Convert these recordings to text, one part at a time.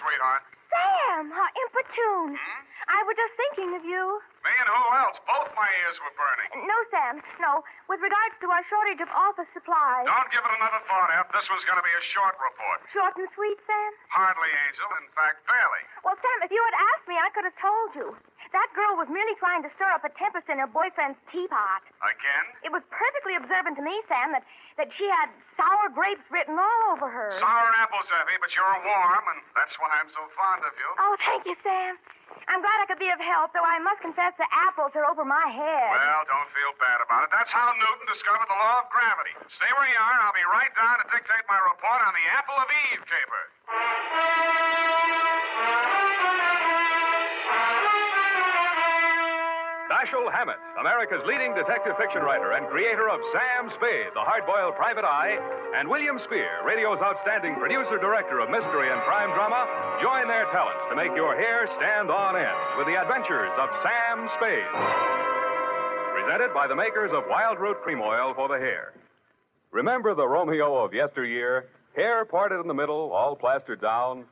Sweetheart. Sam, how importune. Hmm? I was just thinking of you. Me and who else? Both my ears were burning. No, Sam, no. With regards to our shortage of office supplies. Don't give it another thought, Eph. This was going to be a short report. Short and sweet, Sam? Hardly, Angel. In fact, barely. Well, Sam, if you had asked me, I could have told you. That girl was merely trying to stir up a tempest in her boyfriend's teapot. Again? It was perfectly observant to me, Sam, that, that she had sour grapes written all over her. Sour apples, Effie, but you're warm, and that's why I'm so fond of you. Oh, thank you, Sam. I'm glad I could be of help, though I must confess the apples are over my head. Well, don't feel bad about it. That's how Newton discovered the law of gravity. Stay where you are, and I'll be right down to dictate my report on the Apple of Eve caper. Dashiell Hammett, America's leading detective fiction writer and creator of Sam Spade, the hard-boiled private eye, and William Spier, radio's outstanding producer-director of mystery and crime drama, join their talents to make your hair stand on end with the adventures of Sam Spade. Presented by the makers of Wildroot Cream Oil for the hair. Remember the Romeo of yesteryear? Hair parted in the middle, all plastered down?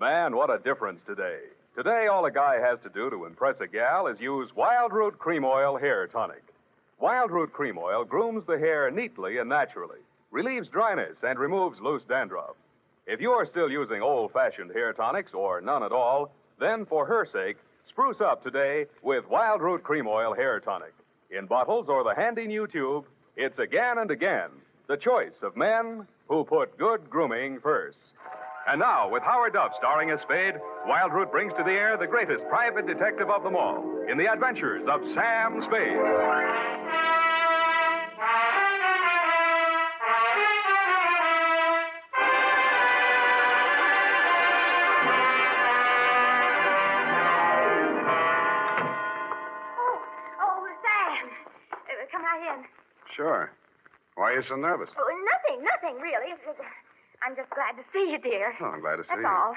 Man, what a difference today. Today, all a guy has to do to impress a gal is use Wildroot Cream Oil Hair Tonic. Wildroot Cream Oil grooms the hair neatly and naturally, relieves dryness, and removes loose dandruff. If you are still using old fashioned hair tonics or none at all, then for her sake, spruce up today with Wildroot Cream Oil Hair Tonic. In bottles or the handy new tube, it's again and again the choice of men who put good grooming first. And now, with Howard Duff starring as Spade, Wildroot brings to the air the greatest private detective of them all in the adventures of Sam Spade. Oh, oh, Sam. Uh, come right in. Sure. Why are you so nervous? Oh, nothing, nothing, really. I'm just glad to see you, dear. Oh, I'm glad to see That's you. all.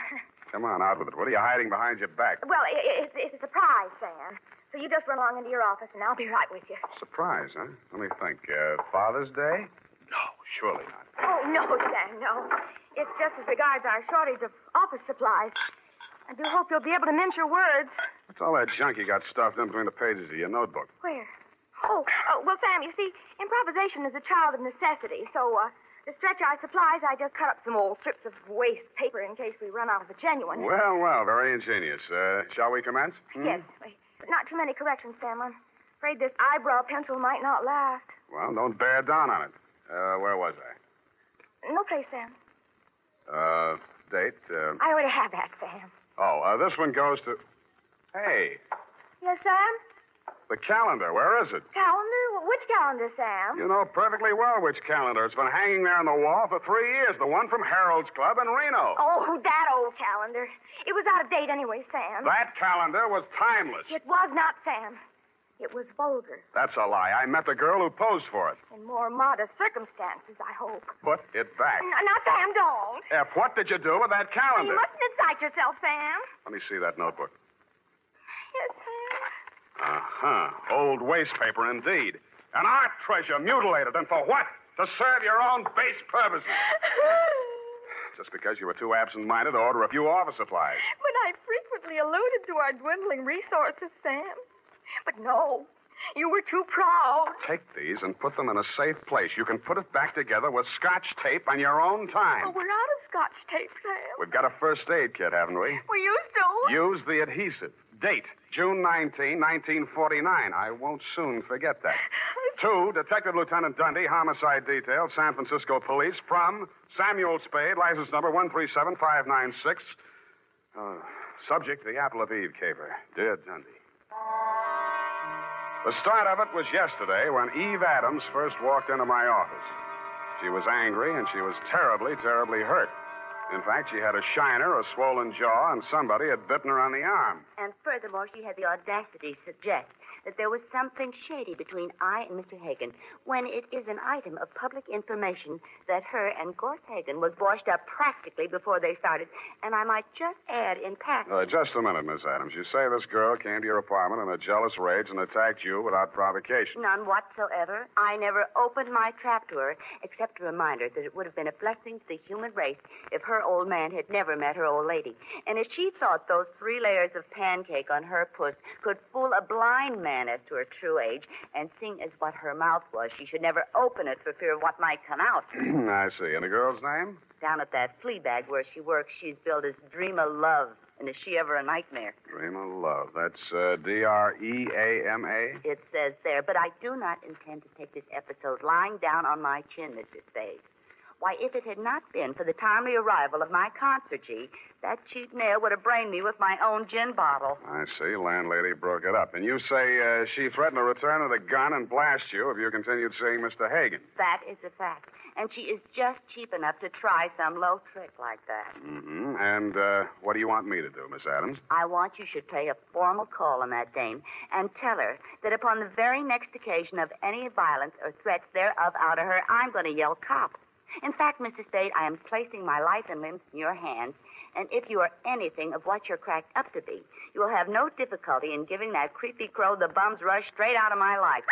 Come on, out with it. What are you hiding behind your back? Well, i- i- it's, it's a surprise, Sam. So you just run along into your office, and I'll be right with you. Surprise, huh? Let me think. Uh, Father's Day? No, surely not. Oh, no, Sam, no. It's just as regards our shortage of office supplies. I do hope you'll be able to mince your words. What's all that junk you got stuffed in between the pages of your notebook? Where? Oh, oh, well, Sam, you see, improvisation is a child of necessity, so, uh, to stretch our supplies, I just cut up some old strips of waste paper in case we run out of the genuine. Well, well, very ingenious. Uh, shall we commence? Hmm? Yes, wait, but not too many corrections, Sam. I'm afraid this eyebrow pencil might not last. Well, don't bear down on it. Uh, where was I? No place, Sam. Uh, date? Uh, I already have that, Sam. oh, uh, this one goes to. Hey, Yes, Sam? The calendar. Where is it? Calendar? Which calendar, Sam? You know perfectly well which calendar. It's been hanging there on the wall for three years. The one from Harold's Club in Reno. Oh, that old calendar. It was out of date anyway, Sam. That calendar was timeless. It was not, Sam. It was vulgar. That's a lie. I met the girl who posed for it. In more modest circumstances, I hope. Put it back. No, now, Sam, don't. F, what did you do with that calendar? You mustn't incite yourself, Sam. Let me see that notebook. Yes. Uh huh. Old waste paper, indeed. An art treasure mutilated, and for what? To serve your own base purposes. Just because you were too absent minded to order a few office supplies. But I frequently alluded to our dwindling resources, Sam. But no, you were too proud. Take these and put them in a safe place. You can put it back together with scotch tape on your own time. Oh, we're out of scotch tape, Sam. We've got a first aid kit, haven't we? We used to. Use the adhesive. Date, June 19, 1949. I won't soon forget that. Two, Detective Lieutenant Dundee, Homicide Detail, San Francisco Police, from Samuel Spade, license number 137596. Uh, Subject, the Apple of Eve caper. Dear Dundee. The start of it was yesterday when Eve Adams first walked into my office. She was angry and she was terribly, terribly hurt. In fact, she had a shiner, a swollen jaw, and somebody had bitten her on the arm. And furthermore, she had the audacity to suggest that there was something shady between I and Mr. Hagen when it is an item of public information that her and Gorse Hagen was washed up practically before they started. And I might just add in passing. Uh, just a minute, Miss Adams. You say this girl came to your apartment in a jealous rage and attacked you without provocation. None whatsoever. I never opened my trap to her, except to remind her that it would have been a blessing to the human race if her old man had never met her old lady. And if she thought those three layers of pancake on her puss could fool a blind man as to her true age, and seeing as what her mouth was, she should never open it for fear of what might come out. I see. And the girl's name? Down at that flea bag where she works, she's billed as Dream of Love. And is she ever a nightmare? Dream of Love. That's uh, D R E A M A? It says there, but I do not intend to take this episode lying down on my chin, Mr. Spade. Why, if it had not been for the timely arrival of my concergy, that cheap nail would have brained me with my own gin bottle. I see. Landlady broke it up. And you say uh, she threatened to return with a gun and blast you if you continued seeing Mr. Hagen. That is a fact. And she is just cheap enough to try some low trick like that. Mm-hmm. And uh, what do you want me to do, Miss Adams? I want you should pay a formal call on that dame and tell her that upon the very next occasion of any violence or threats thereof out of her, I'm going to yell cop. In fact, Mr. Spade, I am placing my life and limbs in your hands, and if you are anything of what you're cracked up to be, you will have no difficulty in giving that creepy crow the bum's rush straight out of my life.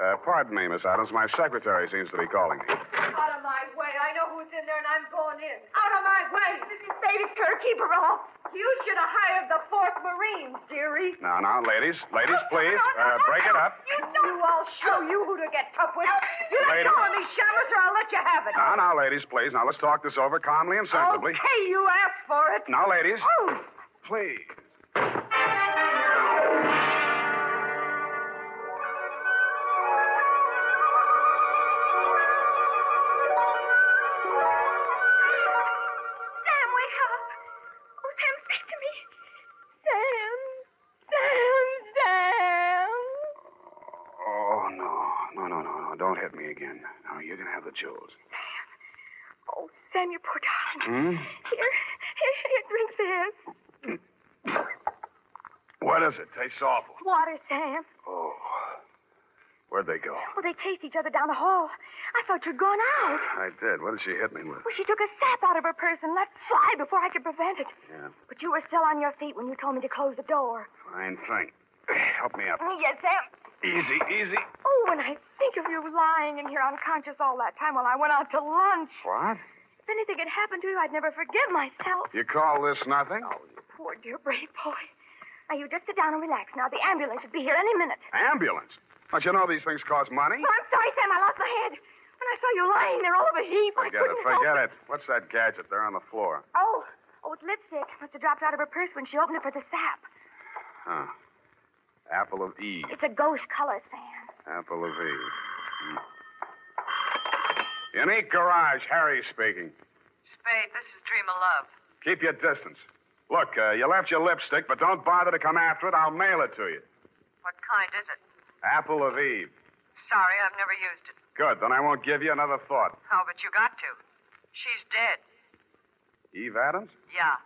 Uh, pardon me, Miss Adams. My secretary seems to be calling me. Out of my way. I know who's in there, and I'm going in. Out of my way. Mrs. Spade, it's her. Keep her off. You should have hired the Fourth Marines, dearie. Now, now, ladies. Ladies, please. Uh, break it up. You don't. I'll show you who to get tough with. You let Lady. go of me, Shamus, or I'll let you have it. Now, now, ladies, please. Now, let's talk this over calmly and sensibly. Okay, you asked for it. Now, ladies. Oh. Please. No, no, no. Don't hit me again. No, you can have the jewels. Oh, Sam, you poor darling. Hmm? Here, here, here, drink this. What is it? Tastes awful. Water, Sam. Oh. Where'd they go? Well, they chased each other down the hall. I thought you'd gone out. I did. What did she hit me with? Well, she took a sap out of her purse and let fly before I could prevent it. Yeah. But you were still on your feet when you told me to close the door. Fine thing. Help me up. Yes, Sam. Easy, easy. Oh, when I think of you lying in here unconscious all that time while I went out to lunch. What? If anything had happened to you, I'd never forgive myself. You call this nothing? Oh, you poor, dear, brave boy. Now, you just sit down and relax. Now, the ambulance should be here any minute. Ambulance. Don't you know these things cost money? Oh, I'm sorry, Sam. I lost my head. When I saw you lying there all of a heap, I Forget couldn't it. help Forget it. What's that gadget there on the floor? Oh, oh, it's lipstick. Must have dropped out of her purse when she opened it for the sap. Huh. Apple of Eve. It's a ghost color, Sam. Apple of Eve. Hmm. Unique Garage, Harry speaking. Spade, this is Dream of Love. Keep your distance. Look, uh, you left your lipstick, but don't bother to come after it. I'll mail it to you. What kind is it? Apple of Eve. Sorry, I've never used it. Good, then I won't give you another thought. Oh, but you got to. She's dead. Eve Adams? Yeah.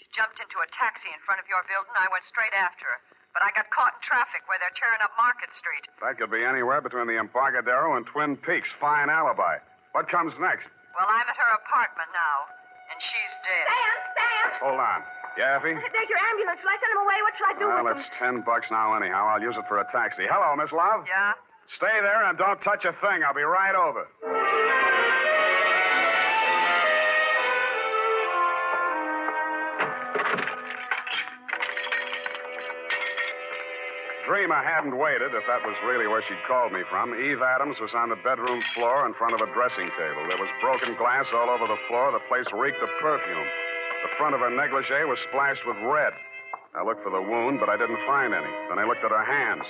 She jumped into a taxi in front of your building. I went straight after her. But I got caught in traffic where they're tearing up Market Street. That could be anywhere between the Embarcadero and Twin Peaks. Fine alibi. What comes next? Well, I'm at her apartment now, and she's dead. Sam, Sam! Hold on. Yeah, Effie? There's your ambulance. Shall I send him away? What shall I do Well, with him? Well, it's ten bucks now anyhow. I'll use it for a taxi. Hello, Miss Love. Yeah? Stay there and don't touch a thing. I'll be right over. Dreamer hadn't waited, if that was really where she'd called me from. Eve Adams was on the bedroom floor in front of a dressing table. There was broken glass all over the floor. The place reeked of perfume. The front of her negligee was splashed with red. I looked for the wound, but I didn't find any. Then I looked at her hands.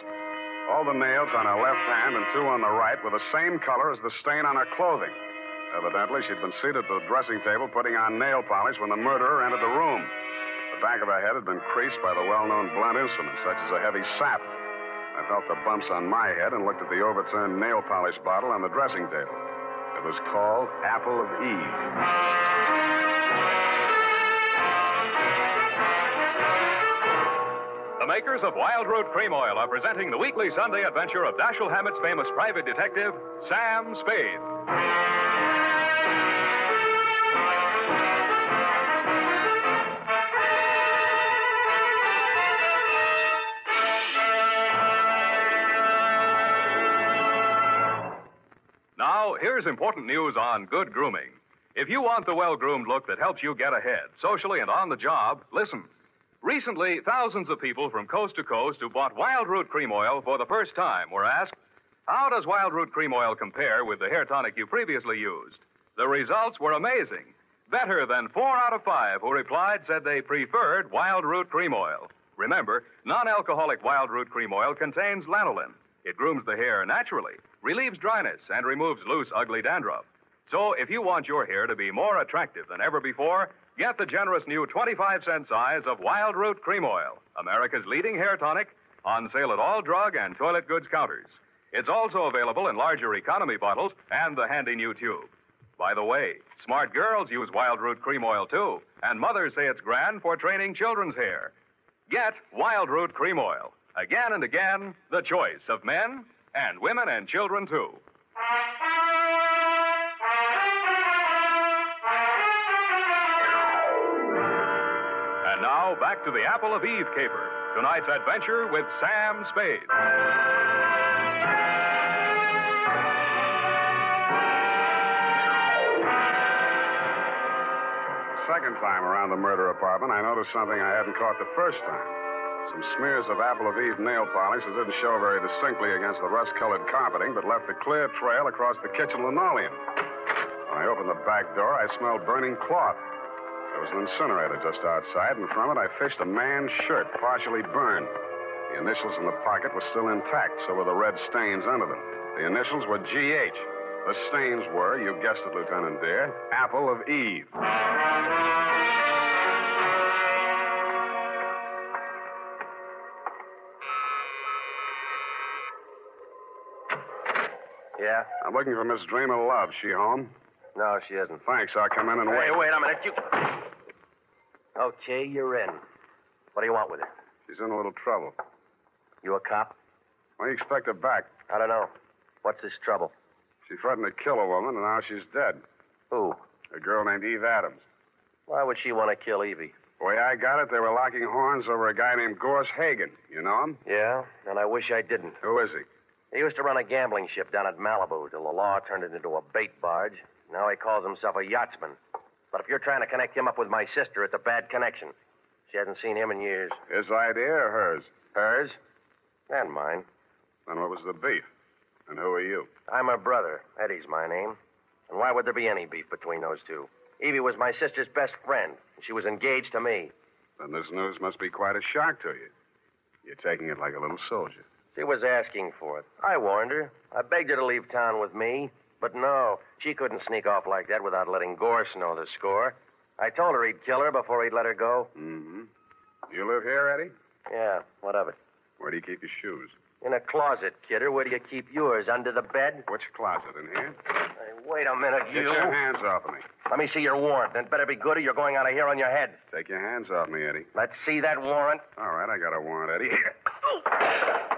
All the nails on her left hand and two on the right were the same color as the stain on her clothing. Evidently, she'd been seated at the dressing table putting on nail polish when the murderer entered the room. Back of her head had been creased by the well-known blunt instrument, such as a heavy sap. I felt the bumps on my head and looked at the overturned nail polish bottle on the dressing table. It was called Apple of Eve. The makers of Wildroot Cream Oil are presenting the weekly Sunday adventure of Dashiell Hammett's famous private detective, Sam Spade. Here's important news on good grooming. If you want the well groomed look that helps you get ahead, socially and on the job, listen. Recently, thousands of people from coast to coast who bought Wildroot Cream Oil for the first time were asked, How does Wildroot Cream Oil compare with the hair tonic you previously used? The results were amazing. Better than four out of five who replied said they preferred Wildroot Cream Oil. Remember, non alcoholic Wildroot Cream Oil contains lanolin. It grooms the hair naturally, relieves dryness, and removes loose, ugly dandruff. So, if you want your hair to be more attractive than ever before, get the generous new 25 cent size of Wildroot Cream Oil, America's leading hair tonic, on sale at all drug and toilet goods counters. It's also available in larger economy bottles and the handy new tube. By the way, smart girls use Wildroot Cream Oil too, and mothers say it's grand for training children's hair. Get Wildroot Cream Oil. Again and again, the choice of men and women and children too. And now, back to the Apple of Eve caper. Tonight's adventure with Sam Spade. Second time around the murder apartment, I noticed something I hadn't caught the first time. Some smears of Apple of Eve nail polish that didn't show very distinctly against the rust colored carpeting, but left a clear trail across the kitchen linoleum. When I opened the back door, I smelled burning cloth. There was an incinerator just outside, and from it I fished a man's shirt, partially burned. The initials in the pocket were still intact, so were the red stains under them. The initials were GH. The stains were, you guessed it, Lieutenant Dear, Apple of Eve. Yeah? I'm looking for Miss Dreamer Love. She home? No, she isn't. Thanks. I'll come in and Hey, wait. wait a minute. You. Okay, you're in. What do you want with her? She's in a little trouble. You a cop? When do you expect her back? I don't know. What's this trouble? She threatened to kill a woman, and now she's dead. Who? A girl named Eve Adams. Why would she want to kill Evie? The way I got it, they were locking horns over a guy named Gorse Hagen. You know him? Yeah, and I wish I didn't. Who is he? He used to run a gambling ship down at Malibu till the law turned it into a bait barge. Now he calls himself a yachtsman. But if you're trying to connect him up with my sister, it's a bad connection. She hasn't seen him in years. His idea or hers? Hers? And mine. Then what was the beef? And who are you? I'm her brother. Eddie's my name. And why would there be any beef between those two? Evie was my sister's best friend, and she was engaged to me. Then this news must be quite a shock to you. You're taking it like a little soldier. She was asking for it. I warned her. I begged her to leave town with me. But no, she couldn't sneak off like that without letting Gorse know the score. I told her he'd kill her before he'd let her go. Mm-hmm. You live here, Eddie? Yeah, what of it? Where do you keep your shoes? In a closet, kidder. Where do you keep yours? Under the bed? Which closet? In here? Hey, wait a minute, Get you. your hands off of me. Let me see your warrant. It better be good or you're going out of here on your head. Take your hands off me, Eddie. Let's see that warrant. All right, I got a warrant, Eddie.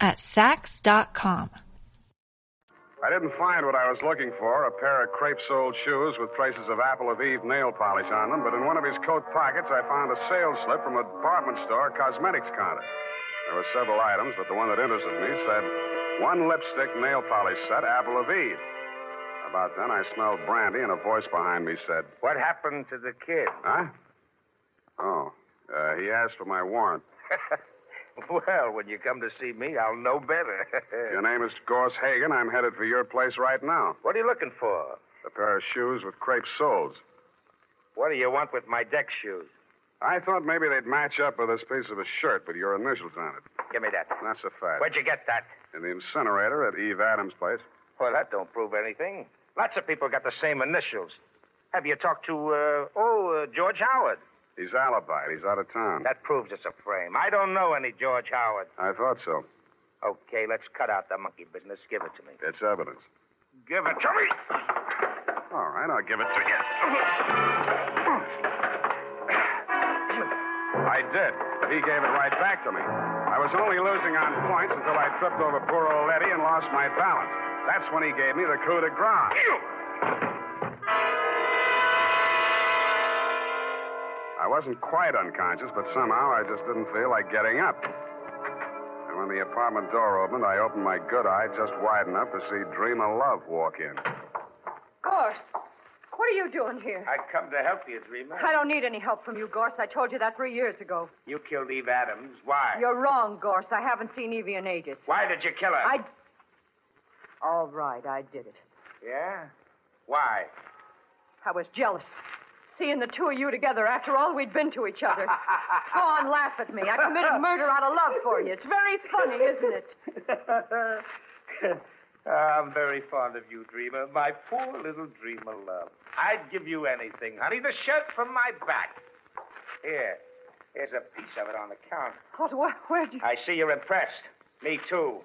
at Saks.com. I didn't find what I was looking for, a pair of crepe-soled shoes with traces of Apple of Eve nail polish on them, but in one of his coat pockets I found a sales slip from a department store cosmetics counter. There were several items, but the one that interested me said, one lipstick nail polish set, Apple of Eve. About then, I smelled brandy, and a voice behind me said, What happened to the kid? Huh? Oh, Uh, he asked for my warrant. well, when you come to see me, I'll know better. Your name is Gorse Hagen. I'm headed for your place right now. What are you looking for? A pair of shoes with crepe soles. What do you want with my deck shoes? I thought maybe they'd match up with this piece of a shirt with your initials on it. Give me that. That's a fact. Where'd you get that? In the incinerator at Eve Adams' place. Well, that don't prove anything. Lots of people got the same initials. Have you talked to, uh, oh, uh, George Howard? He's alibied. He's out of town. That proves it's a frame. I don't know any George Howard. I thought so. Okay, let's cut out the monkey business. Give it to me. It's evidence. Give it to me. All right, I'll give it to you. I did, but he gave it right back to me. I was only losing on points until I tripped over poor old Eddie and lost my balance. That's when he gave me the coup de grace. I wasn't quite unconscious, but somehow I just didn't feel like getting up. And when the apartment door opened, I opened my good eye just wide enough to see Dream of Love walk in. Gorse, what are you doing here? I come to help you, Dreamer. I don't need any help from you, Gorse. I told you that three years ago. You killed Eve Adams. Why? You're wrong, Gorse. I haven't seen Evie in ages. Why did you kill her? I. All right, I did it. Yeah? Why? I was jealous. Seeing the two of you together after all we'd been to each other. Go on, laugh at me. I committed murder out of love for you. It's very funny, isn't it? I'm very fond of you, Dreamer. My poor little Dreamer love. I'd give you anything, honey. The shirt from my back. Here. Here's a piece of it on the counter. What, where, where'd you... I see you're impressed. Me, too.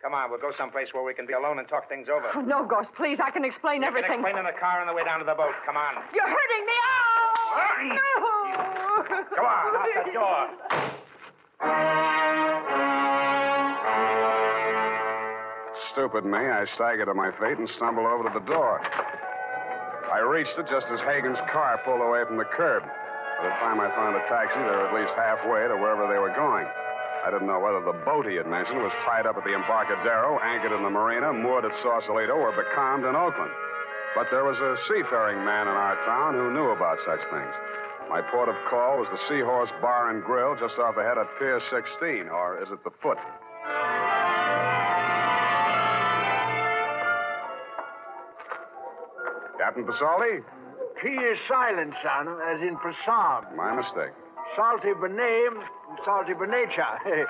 Come on, we'll go someplace where we can be alone and talk things over. Oh, no, Gorse, please. I can explain you everything. Can explain in the car on the way down to the boat. Come on. You're hurting me. Oh! No! Come on, out the door. Stupid me, I staggered to my feet and stumbled over to the door. I reached it just as Hagen's car pulled away from the curb. By the time I found a taxi, they were at least halfway to wherever they were going. I didn't know whether the boat he had mentioned was tied up at the Embarcadero, anchored in the marina, moored at Sausalito, or becalmed in Oakland. But there was a seafaring man in our town who knew about such things. My port of call was the Seahorse Bar and Grill just off ahead of Pier 16, or is it the Foot? Captain Pasoldi? P is silent, son, as in Prasad. My mistake. Salty by name, salty by nature.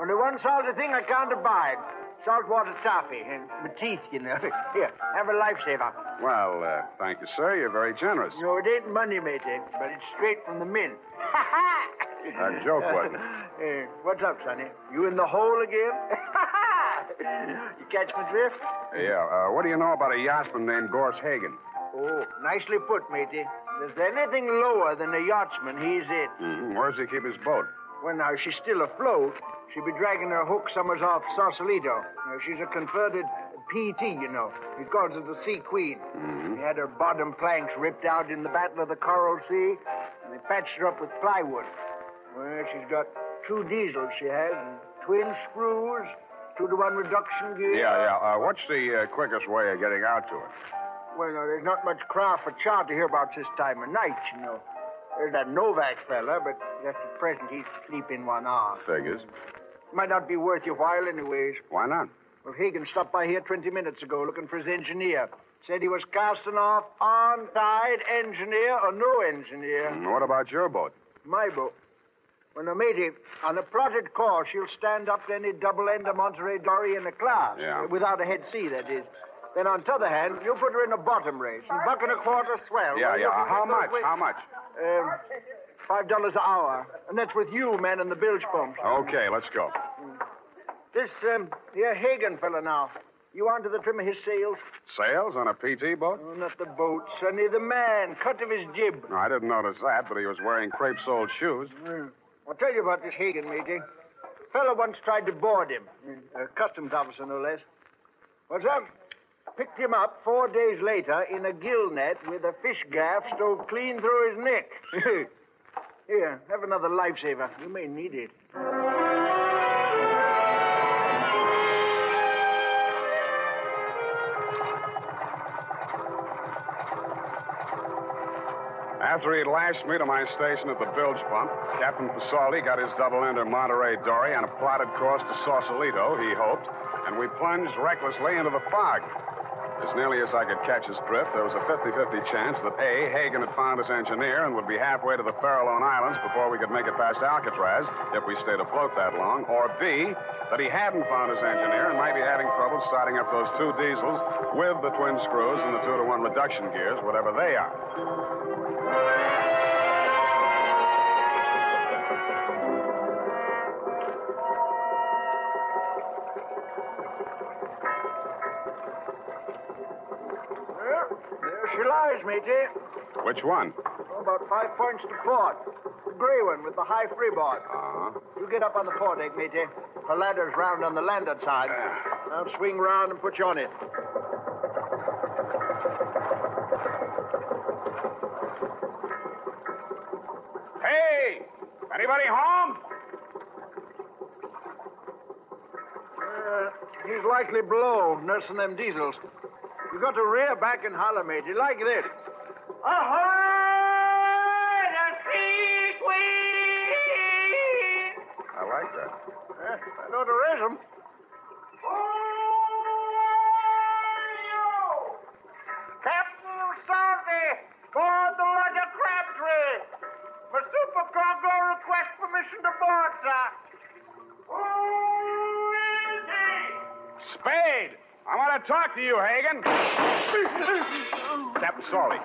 Only one salty thing I can't abide. Saltwater toffee. And my teeth, you know. Here, have a lifesaver. Well, uh, thank you, sir. You're very generous. No, it ain't money, matey, but it's straight from the mint. Ha ha! A joke, wasn't it? Eh, what's up, Sonny? You in the hole again? Ha ha you catch my drift? Yeah. Uh, what do you know about a yachtsman named Gorse Hagen? Oh, nicely put, matey. There's anything lower than a yachtsman, he's it. Mm-hmm. Where does he keep his boat? Well, now, she's still afloat. She'll be dragging her hook summers off Sausalito. Now, she's a converted PT, you know. He calls her the Sea Queen. Mm-hmm. He had her bottom planks ripped out in the Battle of the Coral Sea, and they patched her up with plywood. Well, she's got two diesels, she has, and twin screws, two to one reduction gear. Yeah, yeah. Uh, what's the uh, quickest way of getting out to it? Well, now, there's not much craft for child to hear about this time of night, you know. There's that Novak fella, but just at present he's sleeping one hour. Figures. Might not be worth your while, anyways. Why not? Well, Hagen stopped by here 20 minutes ago looking for his engineer. Said he was casting off on tide, engineer or no engineer. And what about your boat? My boat. Well, now, matey, on a plotted course, she'll stand up to any double-ender Monterey Dory in the class. Yeah. Without a head sea, that is. Then, on t'other hand, you put her in a bottom race, and buck and a quarter swell. Yeah, Well, yeah. How much? wa- How much? Um, five dollars an hour. And that's with you, man, and the bilge pumps. Okay, let's go. This, um, here Hagen fella now. You onto the trim of his sails? Sails on a PT boat? Oh, not the boat, Sonny, the man. Cut of his jib. No, I didn't notice that, but he was wearing crepe-soled shoes. Hmm. I'll tell you about this Hagen, matey. Fella once tried to board him. A customs officer, no less. What's up? Picked him up four days later in a gill net with a fish gaff stove clean through his neck. Here, have another lifesaver. You may need it. After he'd lashed me to my station at the bilge pump, Captain Pasoldi got his double-ender Monterey Dory on a plotted course to Sausalito, he hoped, and we plunged recklessly into the fog. As nearly as I could catch his drift, there was a 50-50 chance that A, Hagen had found his engineer and would be halfway to the Farallon Islands before we could make it past Alcatraz, if we stayed afloat that long, or B, that he hadn't found his engineer and might be having trouble starting up those two diesels with the twin screws and the two-to-one reduction gears, whatever they are. There she lies. Which one? Oh, about five points to port. The gray one with the high freeboard. Uh-huh. You get up on the foredeck, matey. The ladder's round on the landward side. I'll swing round and put you on it. Hey! Anybody home? Uh, he's likely below, nursing them diesels. You got to rear back and holler, matey, like this. Ahoy! The sea queen! I like that. Eh, I know to raise 'em. Captain Salty, board the lugger Crabtree. For supercargo, request permission to board, sir. Who is he? Spade! I want to talk to you, Hagen. Captain Salty.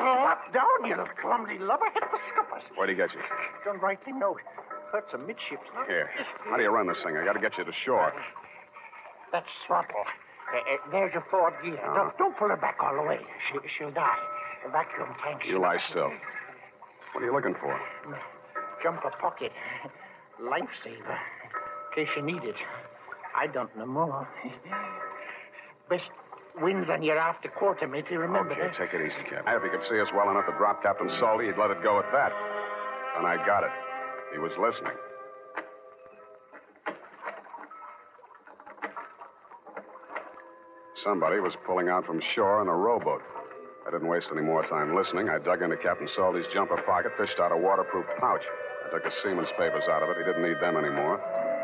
Drop down, you clumsy lubber. Hit the scuppers. Where'd he get you? Don't rightly know. Hurts amidships, huh? Here. How do you run this thing? I got to get you to shore. That's throttle. Uh, uh, there's your forward gear. Uh-huh. Don't, don't pull her back all the way. She, she'll die. The vacuum tank. You lie still. What are you looking for? Jumper pocket. Lifesaver. In case you need it. I don't know more. Best wins on your after quarter, matey. Remember Okay, that. take it easy, Captain. If he could see us well enough to drop Captain Salty, he'd let it go at that. And I got it. He was listening. Somebody was pulling out from shore in a rowboat. I didn't waste any more time listening. I dug into Captain Salty's jumper pocket, fished out a waterproof pouch. I took the seaman's papers out of it. He didn't need them anymore.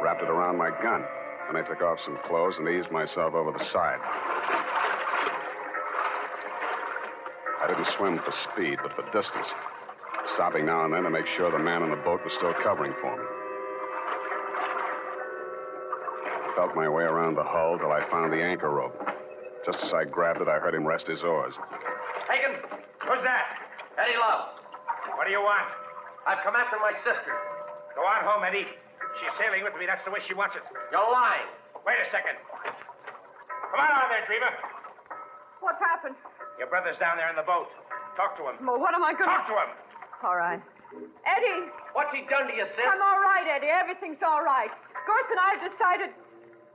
Wrapped it around my gun. Then I took off some clothes and eased myself over the side. I didn't swim for speed, but for distance, stopping now and then to make sure the man in the boat was still covering for me. I felt my way around the hull till I found the anchor rope. Just as I grabbed it, I heard him rest his oars. Hagen, who's that? Eddie Love. What do you want? I've come after my sister. Go on home, Eddie. She's sailing with me. That's the way she wants it. You're lying. Wait a second. Come on on there, Dreamer. What's happened? Your brother's down there in the boat. Talk to him. Well, what am I going to... Talk to him. All right. Eddie, What's he done to you, sis? I'm all right, Eddie. Everything's all right. Gorse and I have decided.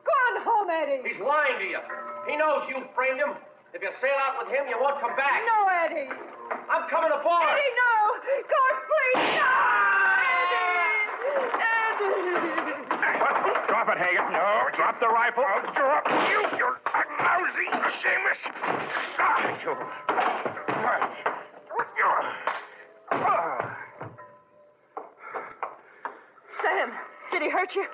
Go on home, Eddie. He's lying to you. He knows you framed him. If you sail out with him, you won't come back. No, Eddie. I'm coming aboard. Eddie, no. Gorse, please. No. Eddie. Eddie. Drop it, Hagen. No, drop the rifle. I'll drop you, you lousy shameless. Ah, you. Sam, did he hurt you?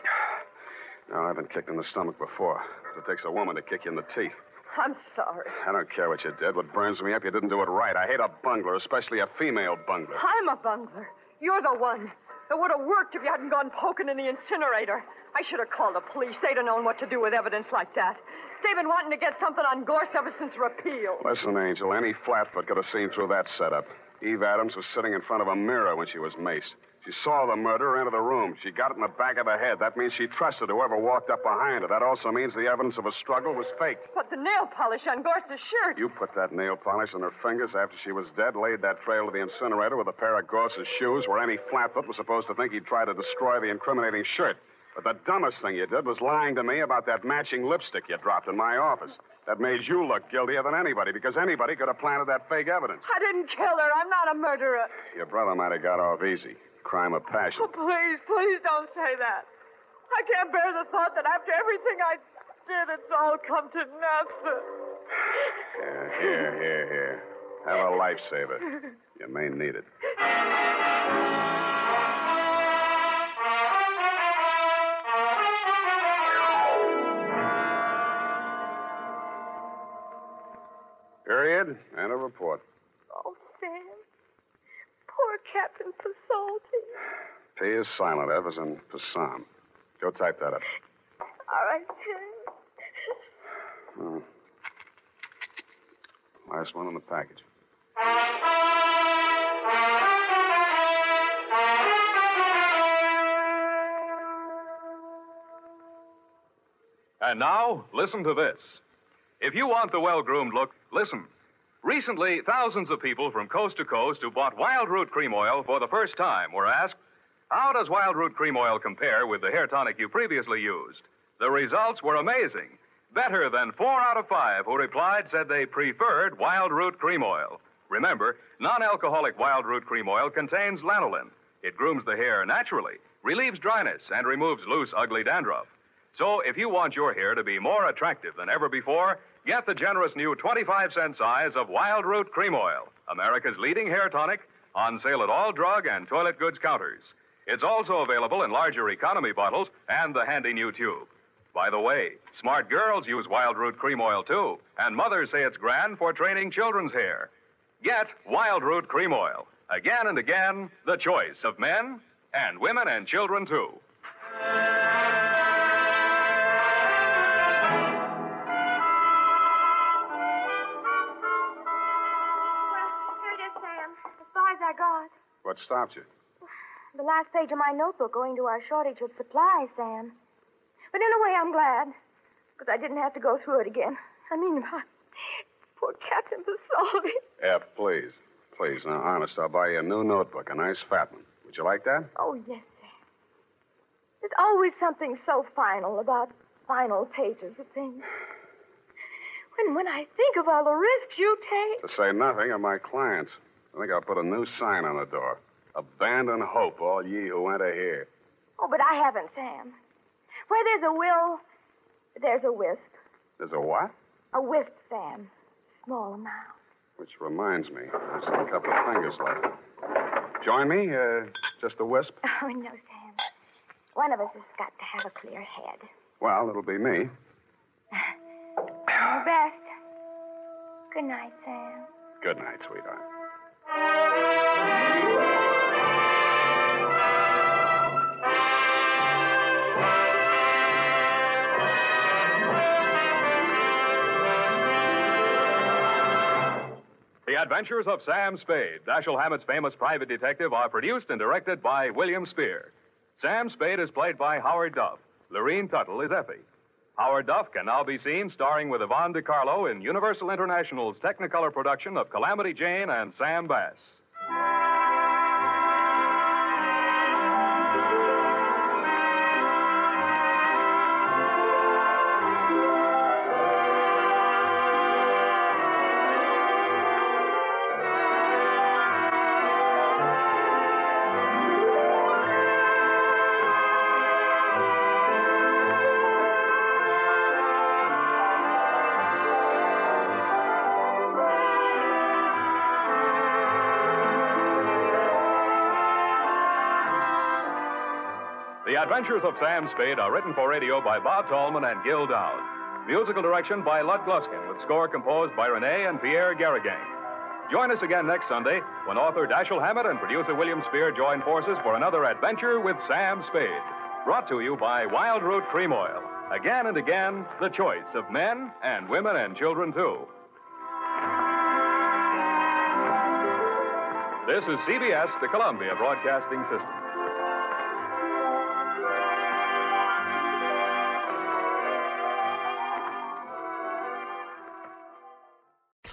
No, I've been kicked in the stomach before. It takes a woman to kick you in the teeth. I'm sorry. I don't care what you did. What burns me up, you didn't do it right. I hate a bungler, especially a female bungler. I'm a bungler. You're the one. It would have worked if you hadn't gone poking in the incinerator. I should have called the police. They'd have known what to do with evidence like that. They've been wanting to get something on Gorse ever since repeal. Listen, Angel, any flatfoot could have seen through that setup. Eve Adams was sitting in front of a mirror when she was maced. She saw the murderer enter the room. She got it in the back of the head. That means she trusted whoever walked up behind her. That also means the evidence of a struggle was fake. But the nail polish on Gorse's shirt. You put that nail polish on her fingers after she was dead, laid that trail to the incinerator with a pair of Gorse's shoes where any flatfoot was supposed to think he'd try to destroy the incriminating shirt. But the dumbest thing you did was lying to me about that matching lipstick you dropped in my office. That made you look guiltier than anybody because anybody could have planted that fake evidence. I didn't kill her. I'm not a murderer. Your brother might have got off easy. Crime of passion. Oh, please, please don't say that. I can't bear the thought that after everything I did, it's all come to nothing. Here, here, here, here. Have a lifesaver. You may need it. Period. And a report. Oh, Sam. Poor Captain Pasoldi. P is silent, F is in Passam. Go type that up. All right, Sam. Hmm. Last one in the package. And now, listen to this. If you want the well groomed look, listen. Recently, thousands of people from coast to coast who bought Wildroot Cream Oil for the first time were asked, How does Wildroot Cream Oil compare with the hair tonic you previously used? The results were amazing. Better than four out of five who replied said they preferred Wildroot Cream Oil. Remember, non alcoholic Wildroot Cream Oil contains lanolin. It grooms the hair naturally, relieves dryness, and removes loose, ugly dandruff. So if you want your hair to be more attractive than ever before, get the generous new 25 cent size of Wildroot Cream Oil, America's leading hair tonic, on sale at all drug and toilet goods counters. It's also available in larger economy bottles and the handy new tube. By the way, smart girls use Wildroot Cream Oil too, and mothers say it's grand for training children's hair. Get Wildroot Cream Oil. Again and again, the choice of men and women and children too. What stopped you? The last page of my notebook owing to our shortage of supplies, Sam. But in a way, I'm glad. Because I didn't have to go through it again. I mean, my poor Captain Pasoldi. F, please. Please, now, honest, I'll buy you a new notebook, a nice fat one. Would you like that? Oh, yes, Sam. There's always something so final about final pages of things. When, when I think of all the risks you take. To say nothing of my clients. I think I'll put a new sign on the door. Abandon hope, all ye who enter here. Oh, but I haven't, Sam. Where there's a will, there's a wisp. There's a what? A wisp, Sam. Small amount. Which reminds me, there's a couple of fingers left. Join me? Uh, just a wisp? Oh, no, Sam. One of us has got to have a clear head. Well, it'll be me. Your best. Good night, Sam. Good night, sweetheart. The Adventures of Sam Spade, Dashiell Hammett's famous private detective, are produced and directed by William Spier. Sam Spade is played by Howard Duff. Lorene Tuttle is Effie. Howard Duff can now be seen starring with Yvonne De Carlo in Universal International's Technicolor production of Calamity Jane and Sam Bass. Adventures of Sam Spade are written for radio by Bob Tallman and Gil Dowd. Musical direction by Lud Gluskin, with score composed by Renee and Pierre Garriguenc. Join us again next Sunday when author Dashiell Hammett and producer William Spier join forces for another adventure with Sam Spade. Brought to you by Wildroot Cream Oil. Again and again, the choice of men and women and children, too. This is CBS, the Columbia Broadcasting System.